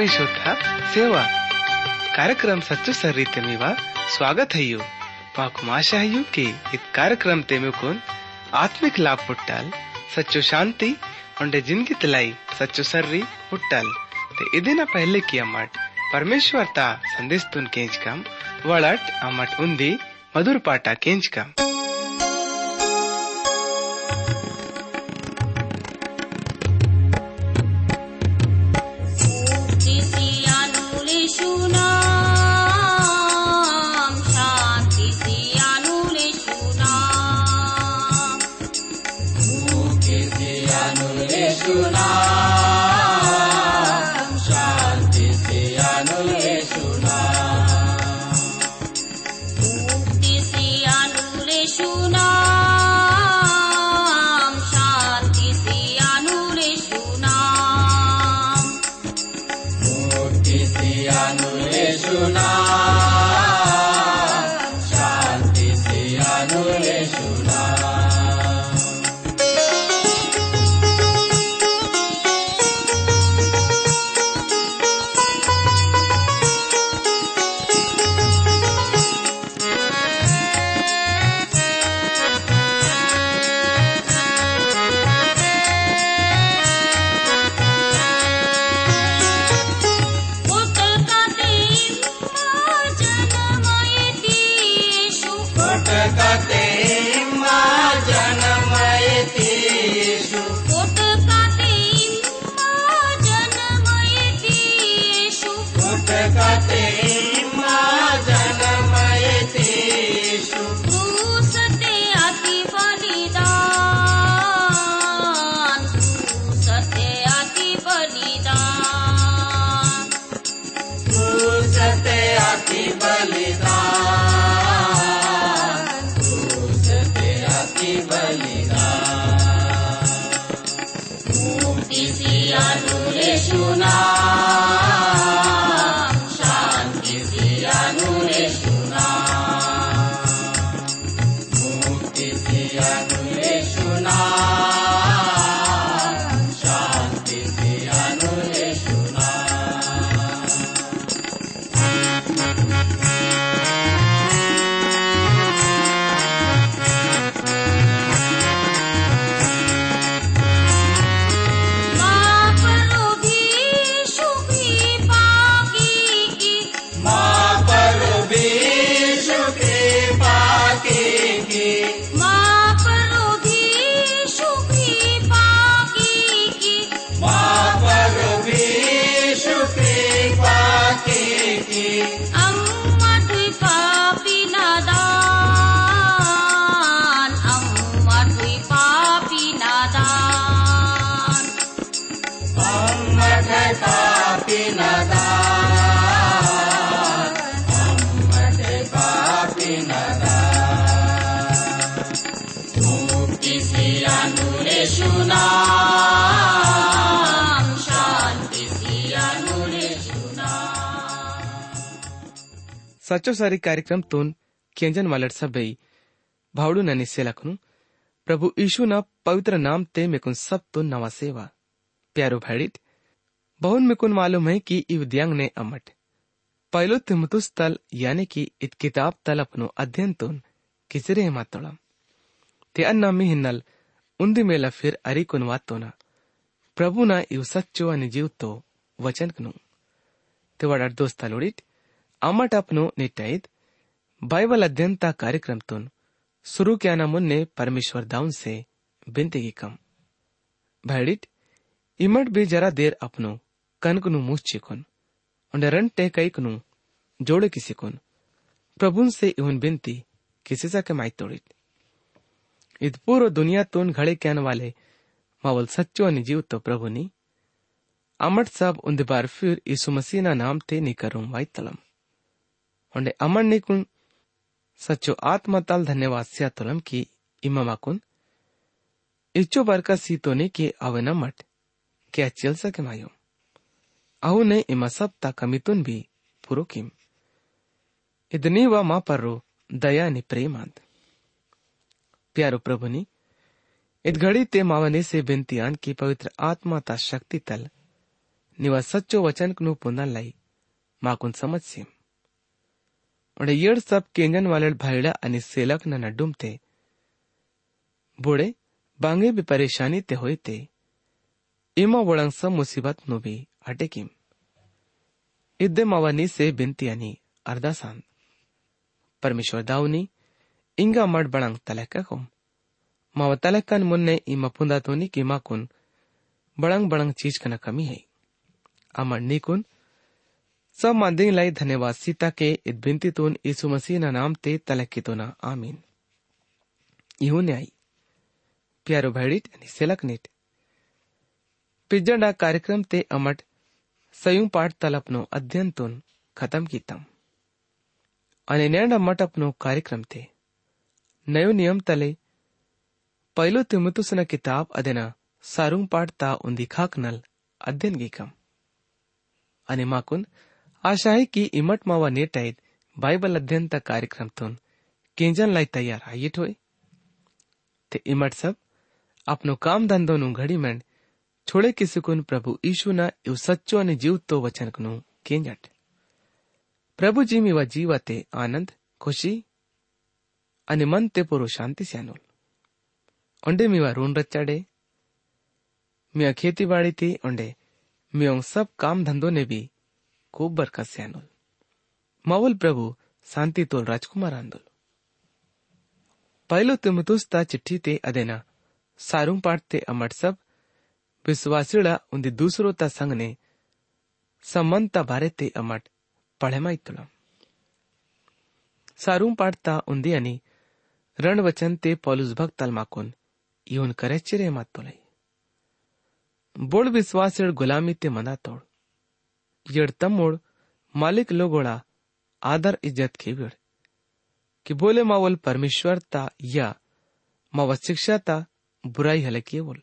ವಿಶ್ವಶ್ರೇಷ್ಠ ಸೇವಾ ಕಾರ್ಯಕ್ರಮ ಸಚ್ಚು ಸರ್ರಿತೆ ಮೇವ ಸ್ವಾಗತ ಹಯ್ಯು ಪಾಕು ಆಶಾ यू के इत कार्यक्रम तेमुकुन आत्मिक लाभ पुट्टल, सच्चो शांति, उंडे ज़िंदगी तलाई, सच्चो सर्री पुट्टल। ते इदिना पहले किया मट, परमेश्वर ता संदेश तुन केंच कम वड़ट अमट उन्दी मधुर पाटा केंच कम। सचो सारी कार्यक्रम तोन केंजन वालट सबई भावड़ू न निश्चय लखनु प्रभु यीशु न पवित्र नाम ते मेकुन सब तो नवा सेवा। प्यारो भैडित, बहुन मेकुन मालूम है कि इव दियांग ने अमट। पहलो तिमतुस तल, यानी कि इत किताब तल अपनो अध्ययन तोन, किसरे हेमा तोड़म ते अन्ना मी हिन्नल उन्दी मेला फिर अरी कुन वात तो ना प्रभु ना इव सच्चो अनि जीव तो वचन कनु। ते वडार दोस्ता लोडिट అమ్మటప్ను बाइबल अध्ययनता कार्यक्रम तुन शुरू क्या मुन्ने परमेश्वर दाउन से बिंतेगी की कम भैडिट इमट भी जरा देर अपनो कनकनु मुँह चिकुन और रन टे कई कनु जोड़े किसी कुन प्रभु से इवन बिंती किसी सा माई तोड़ित इत पूर्व दुनिया तुन घड़े कहन वाले मावल सच्चो अनि जीव तो प्रभु नी अमट सब उन बार फिर ईसु मसीह नाम ते निकरुम वाई तलम ओंडे अमर निकुन सचो आत्मा तल धन्यवाद सिया की इमा माकुन। इच्छो बर का सीतो ने के अवे न मट, क्या चल सके मायो। अहु ने इमा सब ता कमितुन भी पुरो किम। इतनी वा मा पर दया ने प्रेमांत। प्यारो प्रभु ने इत घड़ी ते मावने से बिंतियान की पवित्र आत्मा ता शक्ति तल, निवा सच्चो वचन कनु पुनः लाई, माकुन समझ सीम। उन्हें येड सब केंजन वाले भाईड़ा अनि सेलक नड्डुम थे। बुढ़े, बांगे भी परेशानी ते हुए थे। इमा वड़ंग सब मुसीबत नु भी अटे किम। इद्दे मवानी से बिनती अनि अरदासान परमेश्वर दाउनी इंगा मड बड़ंग तलका कुम। माव तलकन मुन्ने इमा पुंदा तोनी की माकुन बड़ंग बड़ंग चीज़ कना कमी है। अमर सब माध्यम लाई धन्यवाद। सीता के इद्बिंती तुन यीशु मसीह ना नाम ते तलक की तुना तो आमीन। यू न्याय। प्यारो भैडिट यानी सेलक नेट। पिजंडा कार्यक्रम ते अमट सयूं पाठ तल अपनो अध्ययन तुन खत्म की तम कीतम અને નેણ મટ અપનો કાર્યક્રમ તે નયો નિયમ તલે પહેલો તિમતુસના કિતાબ અદેના સારું પાઠતા ઉંધી ખાકનલ અધ્યયન ગીકમ अने माकुन આશા હે કે ઇમટ માવા નેટાઈદ બાઇબલ અધ્યયન તા કાર્યક્રમ તુન કેંજન લાઈ તૈયાર આયે ठोय તે ઇમટ સબ આપનો કામ ધંધો નું ઘડી મેં છોડે કે સુકુન પ્રભુ ઈશુના એવ સચ્ચો અને જીવતો વચનકનું કેંજટ પ્રભુજી મીવા જીવતે આનંદ ખુશી અને મન તે પૂરો શાંતિ સ્યાનુલ ઓંડે મીવા ઋણ રચાડે મિયા ખેતીવાડીથી ઓંડે મિયોંગ સબ કામ ધંધો ને બી కొబ్బరి కశాను మౌల్ ప్రభు శాంతితో ರಾಜ್ಕುಮಾರ್ ಅಂದಳು ಪೈಲು ತಿಮತುಸ್ ತಾ ಚಿಟ್ಟಿ ತೆ ಅದೇನ ಸಾರು ಪಾಡ್ತೆ ಅಮಟ್ ಸಬ್ ವಿಶ್ವಾಸಿಳ ಉಂದಿ ದೂಸರೋ ತಾ ಸಂಗನೆ ಸಂಬಂಧ ತಾ ಬಾರೆ ತೆ ಅಮಟ್ ಪಳೆಮ ಇತ್ತುಲ ಸಾರು ಪಾಡ್ತಾ ಉಂದಿ ಅನಿ रणवचन ते पॉलुस भक्ताल माकून येऊन करेचे रे मातोलय बोड विश्वास गुलामी ते मना तोड येड तमोड मालिक लोगोळा आदर इज़्ज़त की खेविड कि बोले मावल परमेश्वर ता या मावा शिक्षा ता बुराई हले बोल.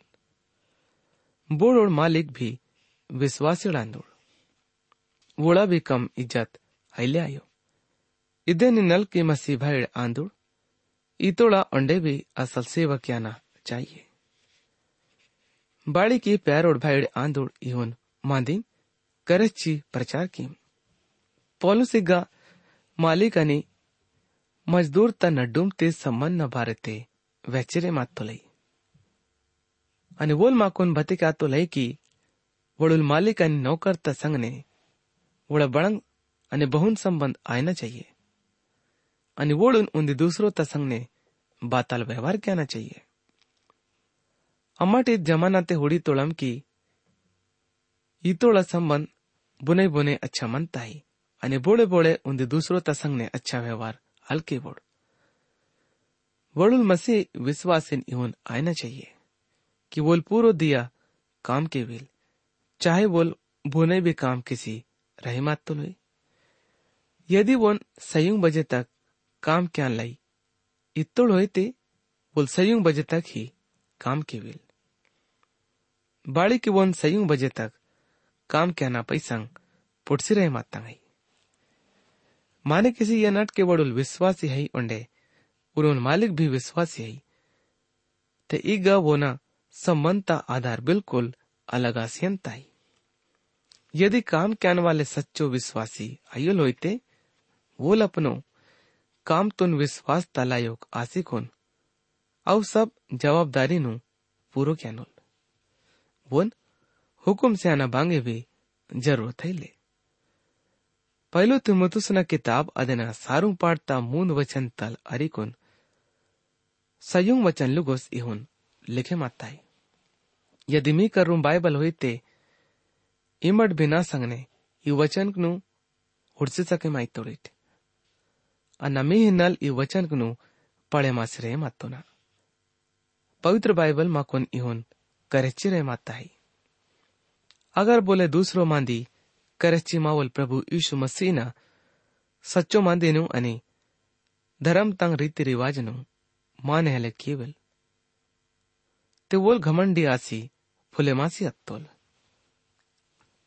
बोड़ और मालिक भी विश्वासी आंदोड़ वोड़ा भी कम इज़्ज़त हईले आयो. इदे नल की मसी भैड़ आंदोड़. इतोड़ा अंडे भी असल सेवा क्या ना चाहिए. बाड़ी की पैर और भैड़ आंदुड़ इहुन मांदी करची प्रचार की पॉलुसिगा मालिक आणि मजदूर त नड्डूम ते संबंध न भारते वेचरे मातो लई आणि वोल माकून भतिका तो लई की वडुल मालिक आणि नौकर त संगने वोड़ा बड़ंग अने बहुन संबंध आना चाहिए અને વોળુન ઊંધી દૂસરો તસંગને બાતાલ વ્યવહાર ક્યાના चाहिए ಅಮ್ಮಟಿ ಜಮಾನತೆ ಹುಡಿ ತೊಳಂಕಿ ಈತೋಳ ಸಂಬಂಧ बुने बुने अच्छा मनता ही અને બોળે બોળે ઊંધી દૂસરો તસંગને अच्छा व्यवहार हल्के बोड़ वड़ुल मसीह विश्वासिन इवन आना चाहिए कि वोल पूरो दिया काम के विल चाहे वोल बुने भी काम किसी रहीमात तो लोई यदि वोन सयुंग बजे तक काम क्या लाई इतोड़ होते ते बोल सयुंग बजे तक ही काम के विल बाड़ी की वोन सयुंग बजे तक काम क्या ना पैसंग पुटसी रहे माता गई माने किसी यह नट के बड़ुल विश्वासी है उंडे उन मालिक भी विश्वासी है ते वो ना संबंधता आधार बिल्कुल अलग आसियंता ही। यदि काम कैन वाले सच्चो विश्वासी आयुल होते वो लपनो, काम तुन विश्वास तलायोग आसिकोन अव सब जवाबदारी नु पूरो क्यानुल वोन हुकुम से आना बांगे भी બી જરૂર ले। पहलो तुम તિમોથુસના किताब अदना सारू पाटता મૂંદ वचन तल अरिकुन सयुंग वचन लुगोस इहुन लिखे माताई। यदि मी कर करूँ बाइबल हुई ते इमट बिना संगने यु वचन कनु उड़से सके माई तोड़ीट। अनमी ही नल यु वचन कनु पड़े मास मातो ना पवित्र बाइबल माकुन इहुन करेची रे है अगर बोले दूसरो मांदी करेची मावल प्रभु यीशु मसीह ना, सच्चो मांदीनु अनि, धर्म तंग रीति रिवाजनु माने हले केवल। ते वोल घमंडी आसी, फुले मासी अत्तोल।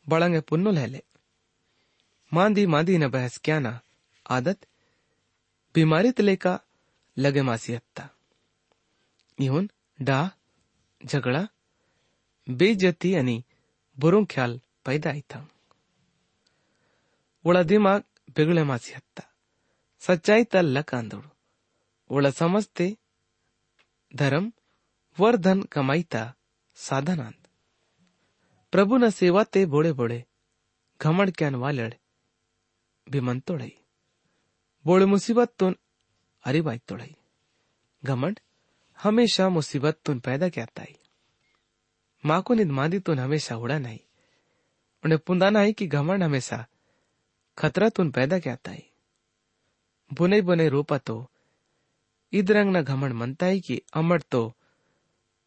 बड़ंगे पुन्नुल हेले मांदी मांदी न बहस क्या ना, आदत, बीमारी तले का लगे मासी हत्ता इहुन डा झगड़ा, बेइज्जती आणि बरोवंक ख्याल पैदा आयता ओळा दिमाग बेगळे मासी हत्ता सच्चाई तल्ला कांदोड ओळा समजते धर्म वर धन कमाईता साधनांत प्रभून सेवा ते बोळे बोळे घमडक्यान मुसीबत तुन अरे बाई अरिबायतोळई घमंड हमेशा मुसीबत तुन पैदा कहता है माँ को మాకు నిದ್ हमेशा उड़ा नहीं। उन्हें पुंदा नहीं कि घमंड हमेशा खतरा तुन पैदा क्या आता है बुने बुने रोपा तो ईद रंग न घमंड मनता है कि अमर तो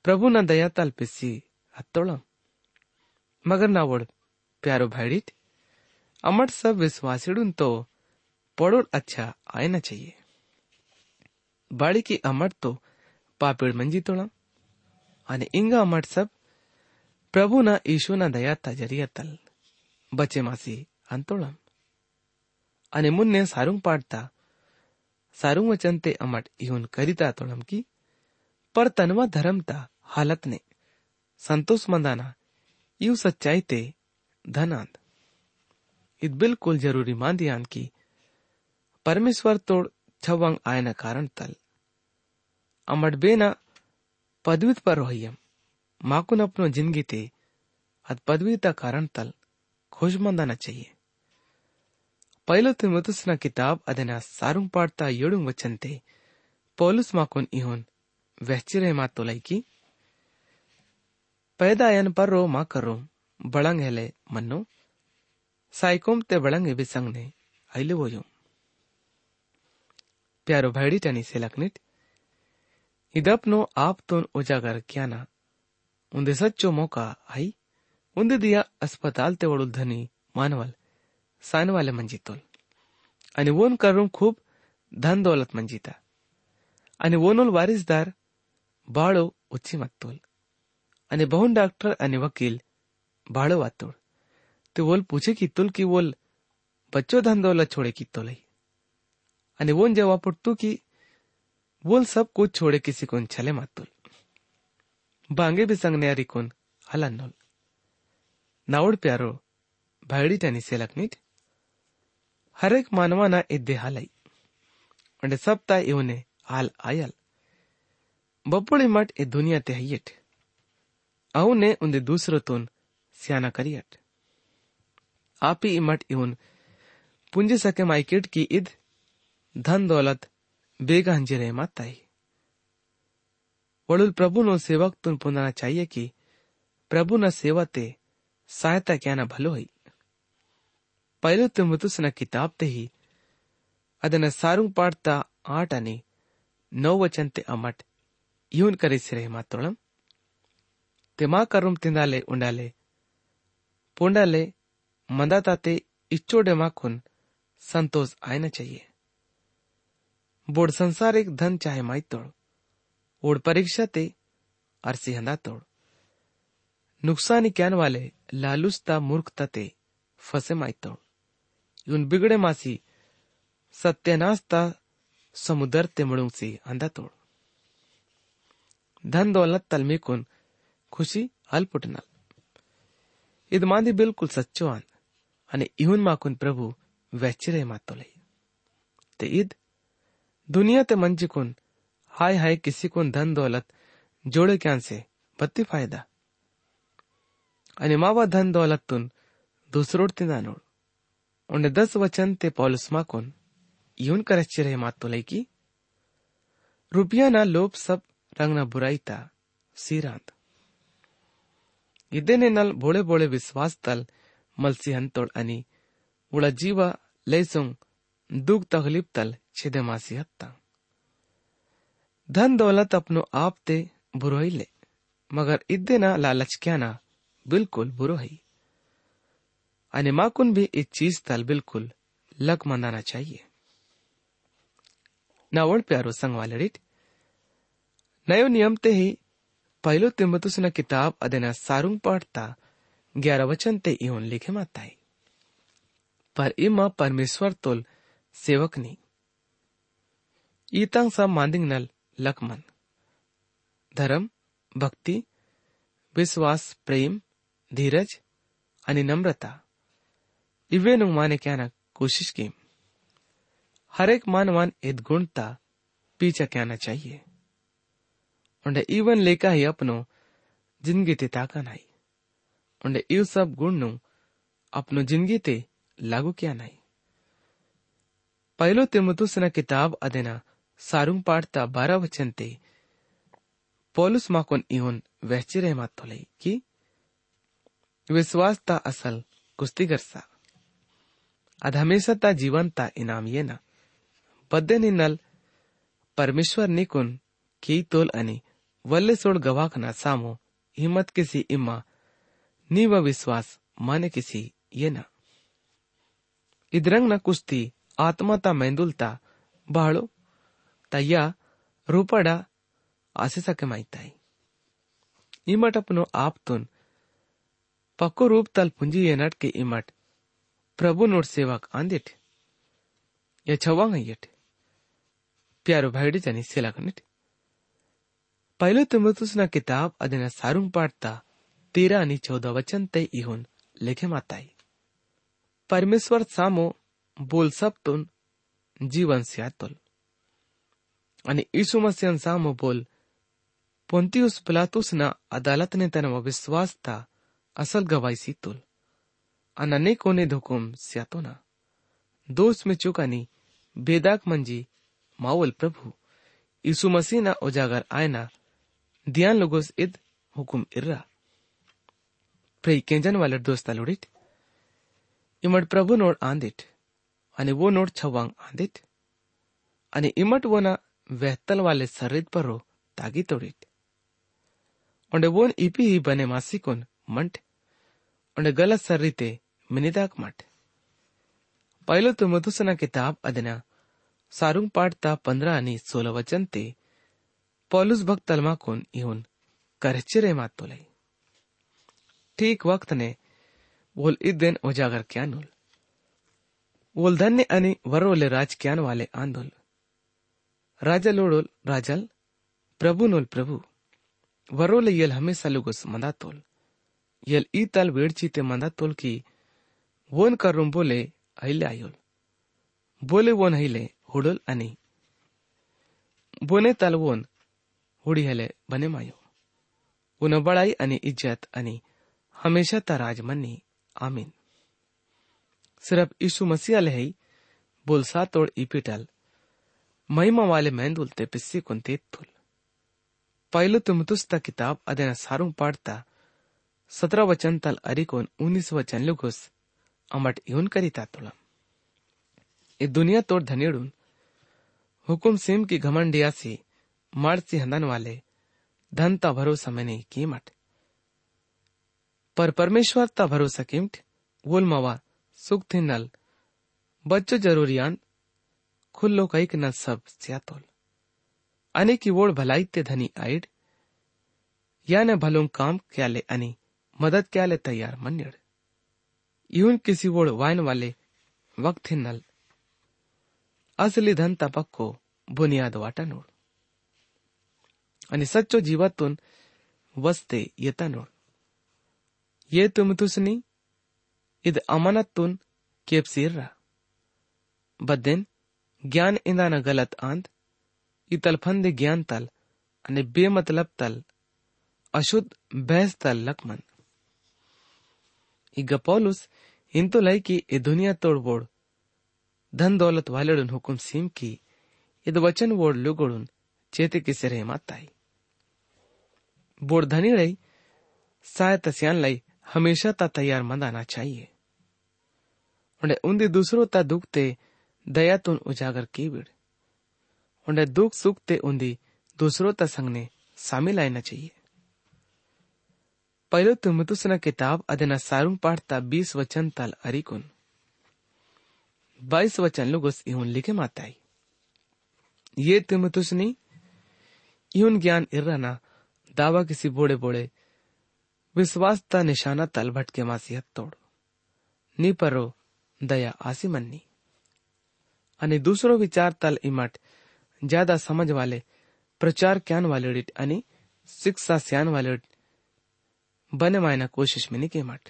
प्रभु न दयाताल पिसी हत्तोड़म मगर ना वोड़ प्यारो भाईडित अमर सब विश्वासिडुन तो पड़ोड़ अच्छा आए ना चाहिए। बाड़ी की अमर तो पापेड़ मंजी तोड़ा अने इंगा अमर सब પ્રભુના ઈશુના દયાતા જરિયા તલ બચે માસી અંતોળમ અને મુન્ને સારું પાડતા સારું વચન તે અમટ ઈવન કરિતા તોળમકી પર તનવા ધરમતા હાલતને સંતોષ મંદાના यू सच्चाई ते धनांद इत बिल्कुल जरूरी मांदियान की परमेश्वर तोड़ छवंग आयना कारण तल अमट बेना पदवीत पर रोहियम माकुन अपनो जिंदगी ते अद पदवीता कारण तल खुशमंदाना चाहिए ಪೈಲೋ ತಿಮೋತಸ್ನ ಕಿತಾಬ್ ಅದನ ಸಾರುಂಗ್ ಪಾಡ್ತಾ ಏಳುಂಗ್ ವಚಂತೆ ಪೌಲುಸ್ ಮಾಕೊನ್ ಇಹೋನ್ वहचिरे मा तोलाई की पैदा यन पर रो मा करो बड़ंग हेले मन्नो साइकोम ते बड़ंग बिसंग ने आइले वो प्यारो भाईडी टनी से लकनिट इदपनो आप तो उजागर क्या ना उन्दे सच्चो मौका आई। उन्दे दिया अस्पताल ते वड़ुल धनी मानवल सानवाले मंजितोल आणि वोन करून खूप धन दौलत मंजिता आणि वोनोल वारिसदार बाळो उच्ची मत्तोल आणि बहुन डॉक्टर आणि वकील बाळो वातोड़ ते वोल पूछे की तुल की वोल बच्चो धन दौलत छोड़े की तोलई आणि वोन जवाब पुट्टू की वोल सब कुछ छोड़े किसी को छले मातुल बांगे भी संगने अरी कोन हलन्नोल नावड़ प्यारो भाईडी टनी से लकनीट हरेक मानवाना इद्दे हालई अंडे सबता इवने हाल आयल। बप्पड़ी मट ए दुनिया ते हयट। अहुने उन्दे दूसरो तुन सियाना करियट। आपी इमट इवन पुंजे सके माइकेट की इद धन दौलत बेगा हंजिरे माताई वड़ुल प्रभु नो सेवक तुन पुनाना चाहिए कि प्रभु न सेवा ते सहायता क्या न भलो ही ಪೈಲೋತ್ ಮುತುಸನ ಕಿತಾಬ್ತೆಹಿ ಅದನ್ನ ಸಾರುಂಗ್ ಪಾಡ್ತಾ ಆಟನಿ ನೋವಚಂತೆ ಅಮಟ್ ಇವನ್ ಕರೆಸಿರೆ ಮಾತೋಳಂ ತೆಮಾ ಕರುಂ ತಿಂದಾಲೆ ಉಂಡಾಲೆ पुंडाले मंदाताते इच्छोडे माखुन संतोष आयना चाहिए बोड संसारिक धन चाहे माई तोड़ ઓડ પરીક્ષતે અરસી હંદા तोड़। नुकसान क्यान वाले लालुसता मूर्खता ते फसे मायतो उन बिगडे मासी सत्यनासता समुदर ते मिळूंगसी अंदा तोड। धन दौलत तलमेकून खुशी अल्पुटनाल इद मांदी बिलकुल सच्चो आन आणि इहून माकून प्रभू वॅचिरे मातोले ते ईद दुनिया ते मंजिकून हाय हाय किसी कुन धन दौलत, जोड़े क्या से? बत्ती फ़ायदा। अने मावा धन दौलत तुन, दूसरोड तिंदा नोड उन्हें दस वचन ते पौलुस माकोन यून करच्चे रहे मात तो की रुपया ना लोभ सब रंग ना बुराई ता, सीरांत। ने नल बोले बोले विश्वास तल, मलसी हंतोड़ अनि। उड़ा जीवा लेसुंग दुख तकलीफ़ तल, छिदे मासी हत्ता। धन दौलत अपनो आप ते बुरोई ले, मगर इदे ना लालच क्या ना बिल्कुल बुरोही અને माकुन भी इस चीज़ तल बिल्कुल लग मनाना चाहिए। नावड़ प्यारो संग वाले रिट, नयो नियम ते ही पहलो तिमतुस न किताब अदेना सारुंग पढ़ता, ग्यारह वचन ते इहोन लिखे माता है। पर इमा परमेश्वर तोल सेवक नहीं। ईतंग सा मांदिंग नल लकमन। धर्म, भक्ति, विश्वास, प्रेम, धीरज नम्रता। इवेनु माने क्याना कोशिश की। हर एक मानवान इत गुणता पीछा क्याना चाहिए। उंडे इवन लेका ही अपनो ज़िंदगी ते ताका नहीं उंडे इव सब गुण नु अपनो ज़िंदगी ते लागू क्या नहीं पहलो तिमुतुस किताब अदेना सारुंग पाठता बारह वचन ते पौलुस माकोन इवन वहची रहे मातोले की विश्वासता असल कुस्तीगरसा ಅದ್ ಹಮೇಶತಾ ಜೀವಂತ ಇನಾಮ್ ಏನ ಬದ್ದೆ ನಿನ್ನಲ್ परमेश्वर निकुन की तोल अनि वल्ले सोड गवाखना सामो हिम्मत किसी इम्मा नीव विश्वास माने किसी ये न इदरंग न कुस्ती आत्माता मेंदुलता बाळो तय्या रूपडा आसिसके माहिताई इमट अपनो आपतुन पक्को रूप तल पुंजी येनट के इमट प्रभु नोट सेवक आंदिट या छवांग येट प्यारो भाईडी जानी सेला कनिट पहले तिमुतुसना किताब अदिना सारुंग पाठता तेरा आणि चौदा वचन ते इहून लेखे माताई परमेश्वर सामो बोल सबतून जीवन स्यातुल आणि ईसु मसीहन सामो बोल पोंतियुस पिलातुसना अदालतने तनवा विश्वासता असल गवाई सीतुल अनेकोने धुकुम स्यातोना दोष में चुकानी बेदाक मंजी मावल प्रभु यीशु मसीह ना उजागर आयना ध्यान लोगोस इद हुकुम इर्रा प्रे केंजन वाले दोस्ता लोडिट इमट प्रभु नोड आणि वो नोड छवांग वो पर रो, तागी तोडिट। onde won ipi hi bane masikon mant onde gala sarrite minidak mat पहिलो तो मधुसना किताब अदना, सारुंग पाठता पंधरा आणि सोळा वचन ते, पॉलुस भक्त तलमाकून येऊन करचिरे मातोले ठीक वक्त ने, बोल दिन उजागर क्यानुल बोल धन्य आणि वरोले राज क्यान वाले आंदोल राजा लोडोल राजल, प्रभु नोल प्रभु वरोले यल हमेशा लुगुस मंदातोल यल ई तल वेड़चीते मंदातोल की, वोन करुम बोले अहिले आयोल बोले वोन अहिले हुडोल आणि बोने तल वोन हुडी हेले बने मायो। उन बड़ाई आणि इज़्ज़त आणि हमेशा ता राज मन्नी। आमीन। सिर्फ़ यीशु मसीह ही बोल कुन ते तुल पहले तुम तुस्ता किताब अदेना सारू पाड़ता सत्रह वचन तल अरिकोन उन्नीस वचन लुगुस अमट इवन करिता तुलम ए दुनिया तोड़ धनेड़ुन हुकुम सिम की घमंडिया से मर्द से हंदन वाले धन ता भरोसा मैंने कीमट पर परमेश्वर ता भरोसा कीमट वोल मवा सुख थी नल बच्चो जरूरियान खुल्लो कई न सब सबस्यातोल अने की वोड़ भलाई ते धनी आईड। या याने भलों काम क्या ले अने, मदद क्या ले तैयार मन्यड़। यून किसी वोड़ वाइन वाले वक्त नल। असली धन तपक को बुनियाद वाटनोड़ आणि सच्चो जीवातून वसते येतानोळ ये तुम तुसनी इद अमानातून केपसीर रा। बदेन ज्ञान इंदा न गलत अंत અંત ઈ તલફંદે જ્ઞાન તલ અને બે મતલબ તલ અશુદ્ધ ભેંસ તલ લકમન ઈ ગપોલુસ ઇન્તો લઈ કી दुनिया तोड़ તોડબોડ धन दौलत वालेड़न हुकुम सीम की यद वचन वोड़ लुगुड़ुन, चेते की सिरे माताई। बोड़ धनी रही, साय तस्यान लाई हमेशा ता तैयार मंदाना चाहिए। उन्हें उन्दी दूसरों ता दुखते दया तुन उजागर की बिड़। उन्हें दुख सुख ते उन्दी दूसरों ता संगने शामिल आना चाहिए। पहले तिमुतुसना किताब अदना सारुंग पाठता बीस वचन तल अरिकुन बाईस वचन लोगोस इहुन लिखे माताई। ये तिमुतुसनी इहुन ज्ञान इर्रना दावा किसी बोड़े बोड़े विश्वासता निशाना तल भटके मासियत तोड़। नी परो दया आसी मन्नी। અને तल इमट ज़्यादा समझ वाले, प्रचार क्यान वाले आणि शिक्षा स्यान वाले बने मायना कोशिश में के मट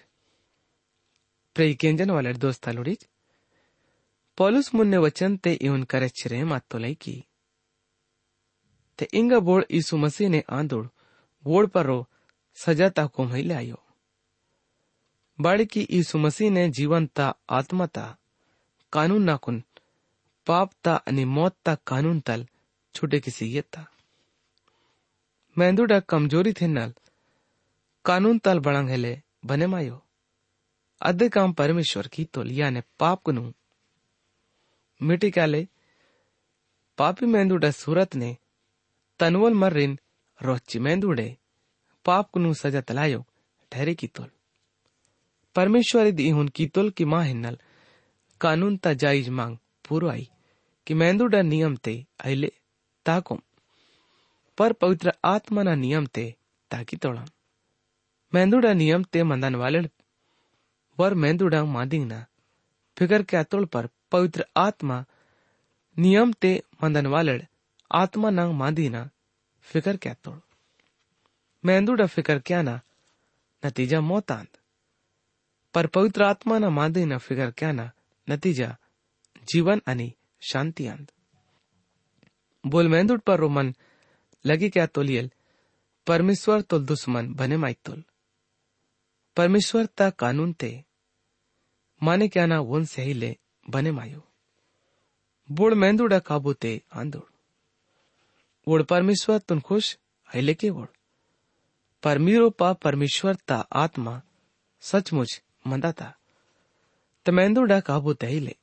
प्रेई केंजन वाले दोस्त लुड़ीज पॉलुस मुन्ने वचन ते इवन करे छिरे मातो लई की। ते इंगा बोड़ यीशु मसीह ने आंदोड़ वोड़ पर रो, सजा ता को ले आयो। बाड़ी की यीशु मसीह ने जीवन ता ता कानून नाकुन ता ता कानून तल छुटे किसी ये ता। मेंदुडा कमज़ोरी थे नल कानून तल बड़ंग हेले बने मायो। अदे काम परमेश्वर की तोल याने पाप कुनु। मिटी काले, पापी मेंदुडा सूरत ने तनवल मर्रिन रोची मेंदुडे पाप कुनु सजा तलायो ठहरे की तोल। परमेश्वर दी हुन की तोल की माँ हिन्नल कानून ता जायज़ मांग पूरो आई। कि मेंदुडा नियम ते आइले ताकुम, पर पवित्र आत्मा ना नियम ते ताकि तोड़ा। मेंदुडा नियम ते मंदन वाले वर मेंदुडा मादिंग ना। फिकर के अतोड़ पर पवित्र आत्मा नियम ते मंदन वाले आत्मा नंग मादी ना, फिकर क्या तोड़? मेंदुडा फिकर क्या ना? नतीजा मौत पर पवित्र आत्मा ना मादी ना, फिकर क्या ना? नतीजा जीवन अनि शांति आंद बोल पर रोमन, लगी क्या तोलियल? परमेश्वर तो दुश्मन, बने माई तोल। परमेश्वर ता कानून ते, माने क्या ना वन सही ले बने मायो। बोड़ मेंदुड़ा काबू ते आंदोड़ परमेश्वर तुन खुश हिले के वोड़ परमीरो पा परमेश्वर ता आत्मा, सचमुच मंदा था त मेंदुड़ा काबू ते हिले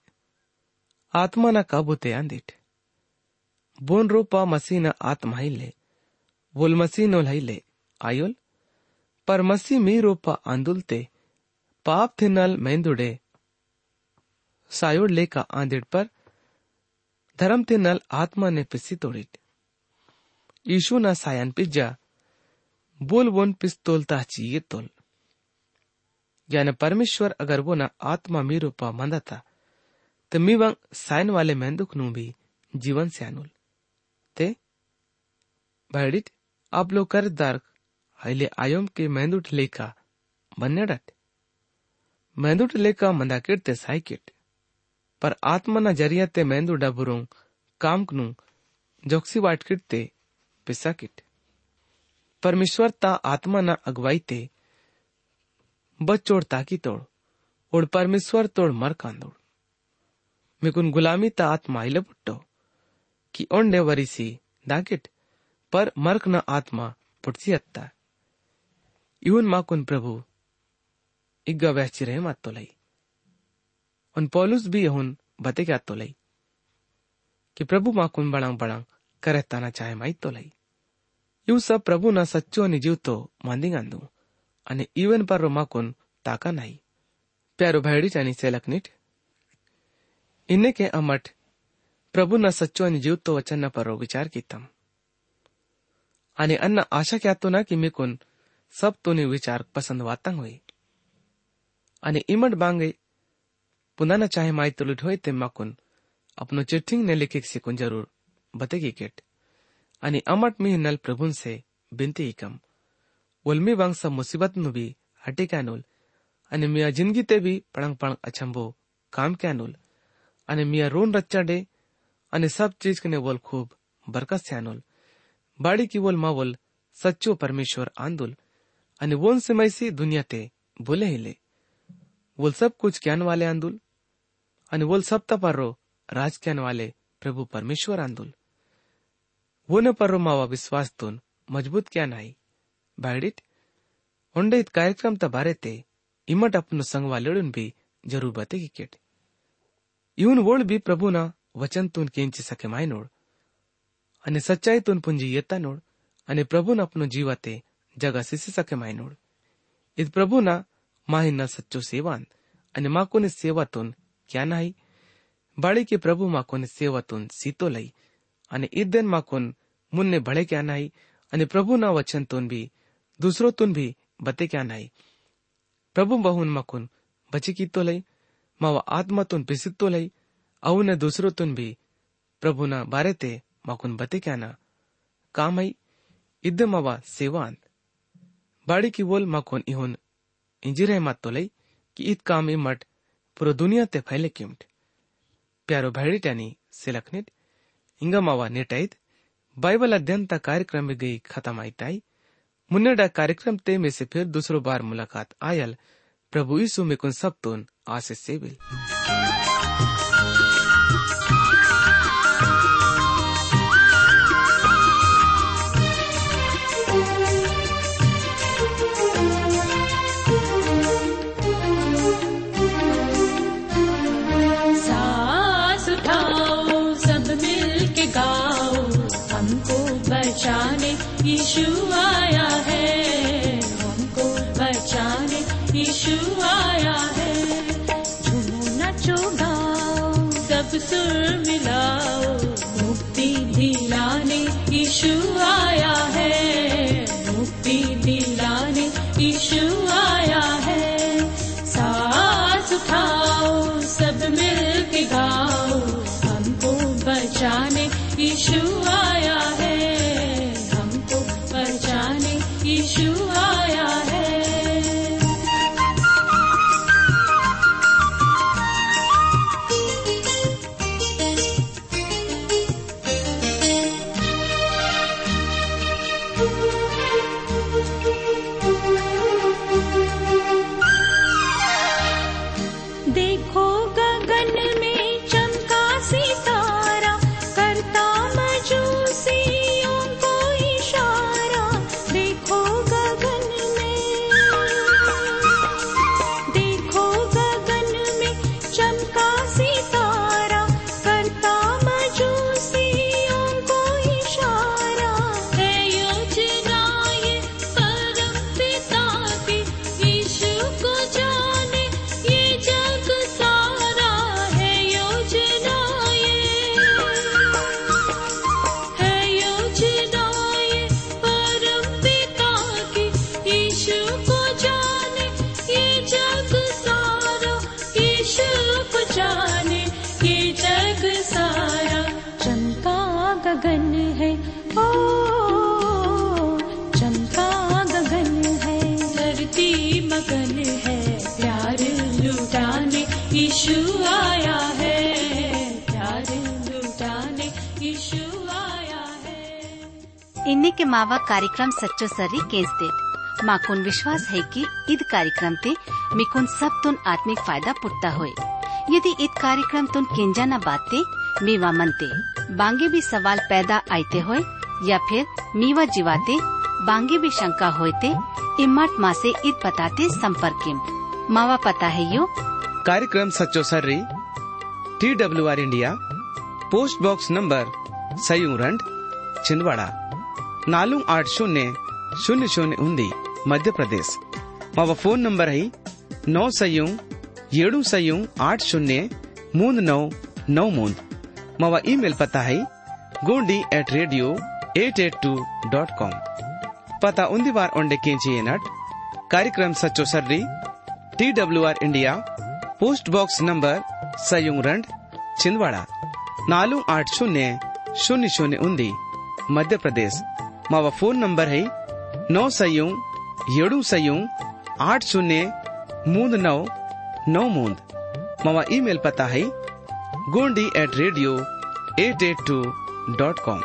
आत्मा ना मसीह न आत्मा हिले वोल मसीह नोल हिले आयोल पर मसीह मी रूपा आंदुलते पाप थे नल मेंदुड़े सायोड लेका आंदिड पर धर्म ते नल आत्मा ने पिसी तोड़िट यीशु ना सायन पिज्जा बोल बोन पिस्तोल ताची ये तोल यानी परमेश्वर अगर वो ना आत्मा मी रूपा તે મિવંગ સાઇન વાલે મેંદુકનું બી જીવન સ્યાનુલ તે ભાઈડિત આપલો કરદાર્ક હાઈલે આયોમ કે મેંદુટ લેકા બન્નેડટ મેંદુટ લેકા મંદાકીટ તે સાયકીટ પર આત્મના જરિયા તે મેંદુ ડબુરું કામકનું જોક્સી વાટકીટ તે પિસાકીટ परमेश्वर ता आत्मा ना अगवाई ते बचोड़ ताकी तोड़ और परमेश्वर तोड़ मर कांदोड़ मिगुन गुलामी ता आत्मा इले पुट्टो। कि ओंडे ಆತ್ಮ दागिट पर ಒಂಡೆ न आत्मा पुटसी अत्ता। इवन माकुन प्रभु, इग्गा ಮಾಕುನ್ रहे मात तो लई। उन पॉलुस भी यहुन बते क्या तो लई। कि प्रभु माकुन बड़ां बड़ां करे ना चाहे माई तो लई। यू सब प्रभु ना सच्चो नि जीव तो मांदिंग आंदू अने इवन पर माकुन ताका नहीं प्यारो भैडी चानी से लकनिट अमट प्रभु न सच्चो आणि जीवतो वचन न परो विचार कीतम आणि अन्न आशा क्या तो ना कि मिकुन सब तो विचार पसंद वातंग हुई आणि इमट बांगे पुनाना चाहे माई तुलुट होय ते माकुन अपनो चिट्ठिंग ने लिखे सिकुन जरूर बतेगी केट आणि अमट मी नल प्रभुन से बिनती इकम उलमी वांग सब मुसीबत नु भी हटे कैनुल અને મિયા જિંદગી તે બી પળંગ પળંગ અછંભો કામ ક્યાનુલ मिया रोन रच्चा डे અને सब चीज़ कने वोल खूब बरकत स्यानोल बाड़ी की वोल मावोल सच्चो परमेश्वर आंदोल અને વોન સમયસી દુનિયા તે બોલે हिले। वोल सब कुछ ज्ञान वाले आंदोल અને વોલ સપ્તા પર્રો રાજ જ્ઞાન વાલે પ્રભુ પરમેશ્वर आंदोल। वोन पर्रो मावा विश्वास दोन मज़बूत क्या नाही बागडीत इत कार्यक्रम तबारे ते इमट अपनो संग वालेडून भी ज़रूर बते क्रिकेट ಇವನು ಓಳ್ ಬಿ ಪ್ರಭುನ ವಚನ್ ತುನ್ ಕೆಂಚಿ ಸಕೆ ಮಾಯ ನೋಡ್ અને સચ્ચાઈ તુન પૂંજી યતા નોડ અને પ્રભુના અપનો જીવા તે જગા શિશી સકે માય નોડ ઈદ પ્રભુના માહિના સચ્ચો સેવાન અને માકોને સેવા તુન ક્યાં નાહી બાળી કે પ્રભુ માકોને સેવા તુન સીતો લઈ અને ઈદ દેન માકોન મુન્ને ભળે ક્યાં નાહી અને પ્રભુના વચન તુન ભી દૂસરો તુન ભી બતે ક્યાં નાહી પ્રભુ બહુન માકોન બચી કીતો લઈ మావ ఆత్మతోన్ పిసిత్తోలై అవున దుసరోతోన్ బి ప్రభున బారెతే మాకున్ బతికాన కామై ఇద్ద बाडी की बोल వోల్ इहुन ఇహోన్ इंजिरे मत तोले कि इत काम इमट पुरो दुनिया ते फैले किमट प्यारो भैडी टैनी सिलखनेट इंगा मावा नेटाइत बाइबल अध्ययन ता कार्यक्रम में गई खत्म आई ताई मुन्नेडा कार्यक्रम ते में से फिर दूसरो बार मुलाकात आयल प्रभु यीशु में कुन सब सब इन्हीं के मावा कार्यक्रम सच्चो सरी केस दे। माकुन विश्वास है कि ईद कार्यक्रम ते मिकुन सब तुन आत्मिक फ़ायदा पुटता होए। यदि ईद कार्यक्रम तुन केंजा न बाते, मीवा मनते, बांगे भी सवाल पैदा आते होए, या फिर मीवा जीवाते, बांगे भी शंका होते इमार्ट माँ ऐसी ईद बताते संपर्क मावा पता है यू कार्यक्रम सच्चो सर्री T W R India post box number सयूरंड Chhindwara ನಾಲ್ಕು ಆಟ್ ಶೂನ್ಯ ಶೂನ್ಯ ಶೂನ್ಯ ಉಂದಿ ಮಧ್ಯಪ್ರದೇಶ ಮಾವ ಫೋನ್ ನಂಬರ್ ಹೈ ನौ सयू ಏಳು सयू आठ शून्य मूंद नौ नौ मूंद मावा ईमेल पता है Gondi at radio eight eight two dot com पता उन्दी बार ओंडे केंची नट कार्यक्रम सच्चो सर्री T W R India post box number संयुंगरण Chhindwara, नालू आठ शून्य शून्य शून्य उन्दी, मध्य प्रदेश। मावा फ़ोन नंबर है नौ सयुंग एडू सयुंग, आठ शून्य, मूंद नौ नौ मूंद। मावा ईमेल पता है Gondi at radio at at two dot com